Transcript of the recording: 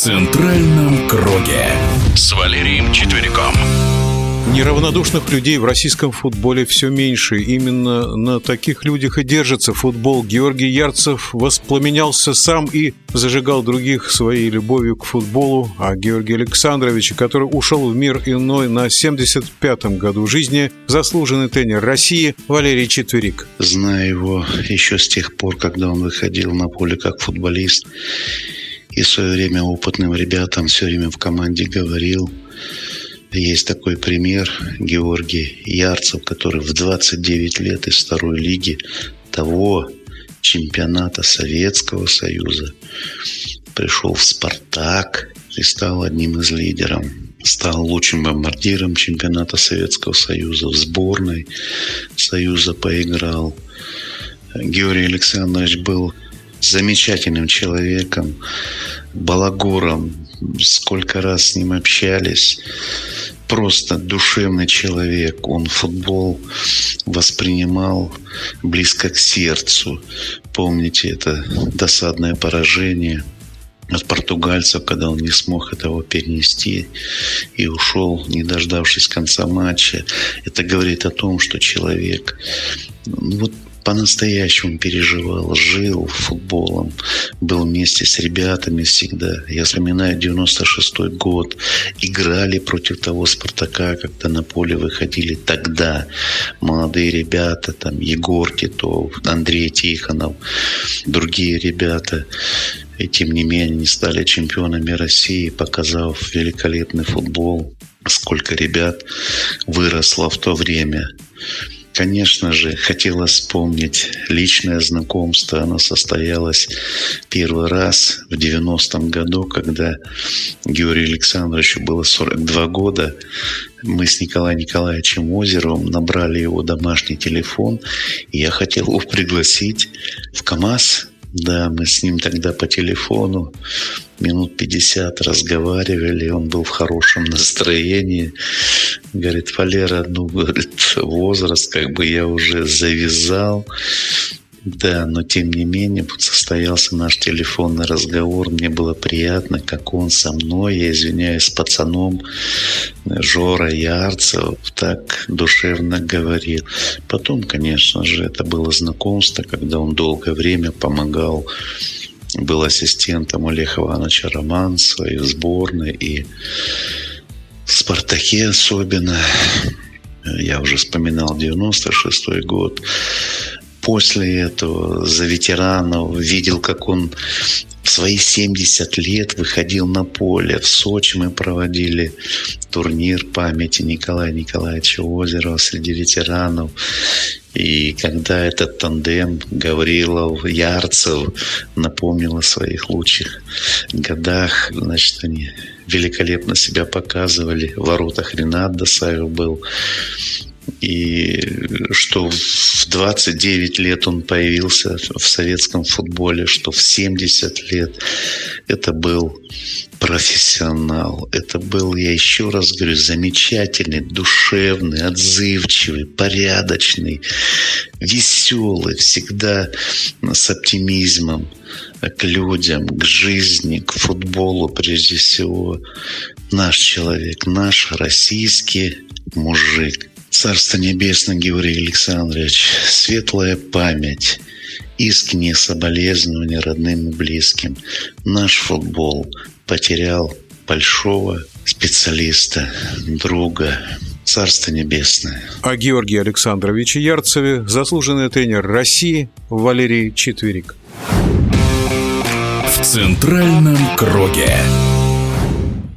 центральном круге с Валерием Четвериком. Неравнодушных людей в российском футболе все меньше. Именно на таких людях и держится футбол. Георгий Ярцев воспламенялся сам и зажигал других своей любовью к футболу. А Георгий Александрович, который ушел в мир иной на 75-м году жизни, заслуженный тренер России Валерий Четверик. Знаю его еще с тех пор, когда он выходил на поле как футболист. И в свое время опытным ребятам все время в команде говорил, есть такой пример Георгий Ярцев, который в 29 лет из второй лиги того чемпионата Советского Союза пришел в «Спартак» и стал одним из лидеров. Стал лучшим бомбардиром чемпионата Советского Союза, в сборной Союза поиграл. Георгий Александрович был замечательным человеком, балагуром. Сколько раз с ним общались. Просто душевный человек. Он футбол воспринимал близко к сердцу. Помните это досадное поражение от португальцев, когда он не смог этого перенести и ушел, не дождавшись конца матча. Это говорит о том, что человек ну, вот по-настоящему переживал, жил футболом, был вместе с ребятами всегда. Я вспоминаю 96 год. Играли против того «Спартака», когда на поле выходили тогда молодые ребята, там Егор Титов, Андрей Тихонов, другие ребята. И тем не менее они стали чемпионами России, показав великолепный футбол. Сколько ребят выросло в то время. Конечно же, хотелось вспомнить личное знакомство. Оно состоялось первый раз в 90-м году, когда Георгию Александровичу было 42 года. Мы с Николаем Николаевичем Озеровым набрали его домашний телефон, и я хотел его пригласить в КАМАЗ да, мы с ним тогда по телефону минут 50 разговаривали, он был в хорошем настроении. Говорит, Валера, ну, говорит, возраст как бы я уже завязал. Да, но тем не менее состоялся наш телефонный разговор. Мне было приятно, как он со мной, я извиняюсь, с пацаном Жора Ярцев так душевно говорил. Потом, конечно же, это было знакомство, когда он долгое время помогал был ассистентом Олега Ивановича Романцева и в сборной, и в «Спартаке» особенно. Я уже вспоминал 96 год после этого за ветеранов, видел, как он в свои 70 лет выходил на поле. В Сочи мы проводили турнир памяти Николая Николаевича Озерова среди ветеранов. И когда этот тандем Гаврилов, Ярцев напомнил о своих лучших годах, значит, они великолепно себя показывали. В воротах Ренат Досаев был. И что в 29 лет он появился в советском футболе, что в 70 лет это был профессионал. Это был, я еще раз говорю, замечательный, душевный, отзывчивый, порядочный, веселый, всегда с оптимизмом к людям, к жизни, к футболу прежде всего. Наш человек, наш российский мужик. Царство Небесное, Георгий Александрович, светлая память, искренние соболезнования родным и близким. Наш футбол потерял большого специалиста, друга, Царство Небесное. А Георгий Александрович Ярцеве заслуженный тренер России Валерий Четверик. В центральном круге.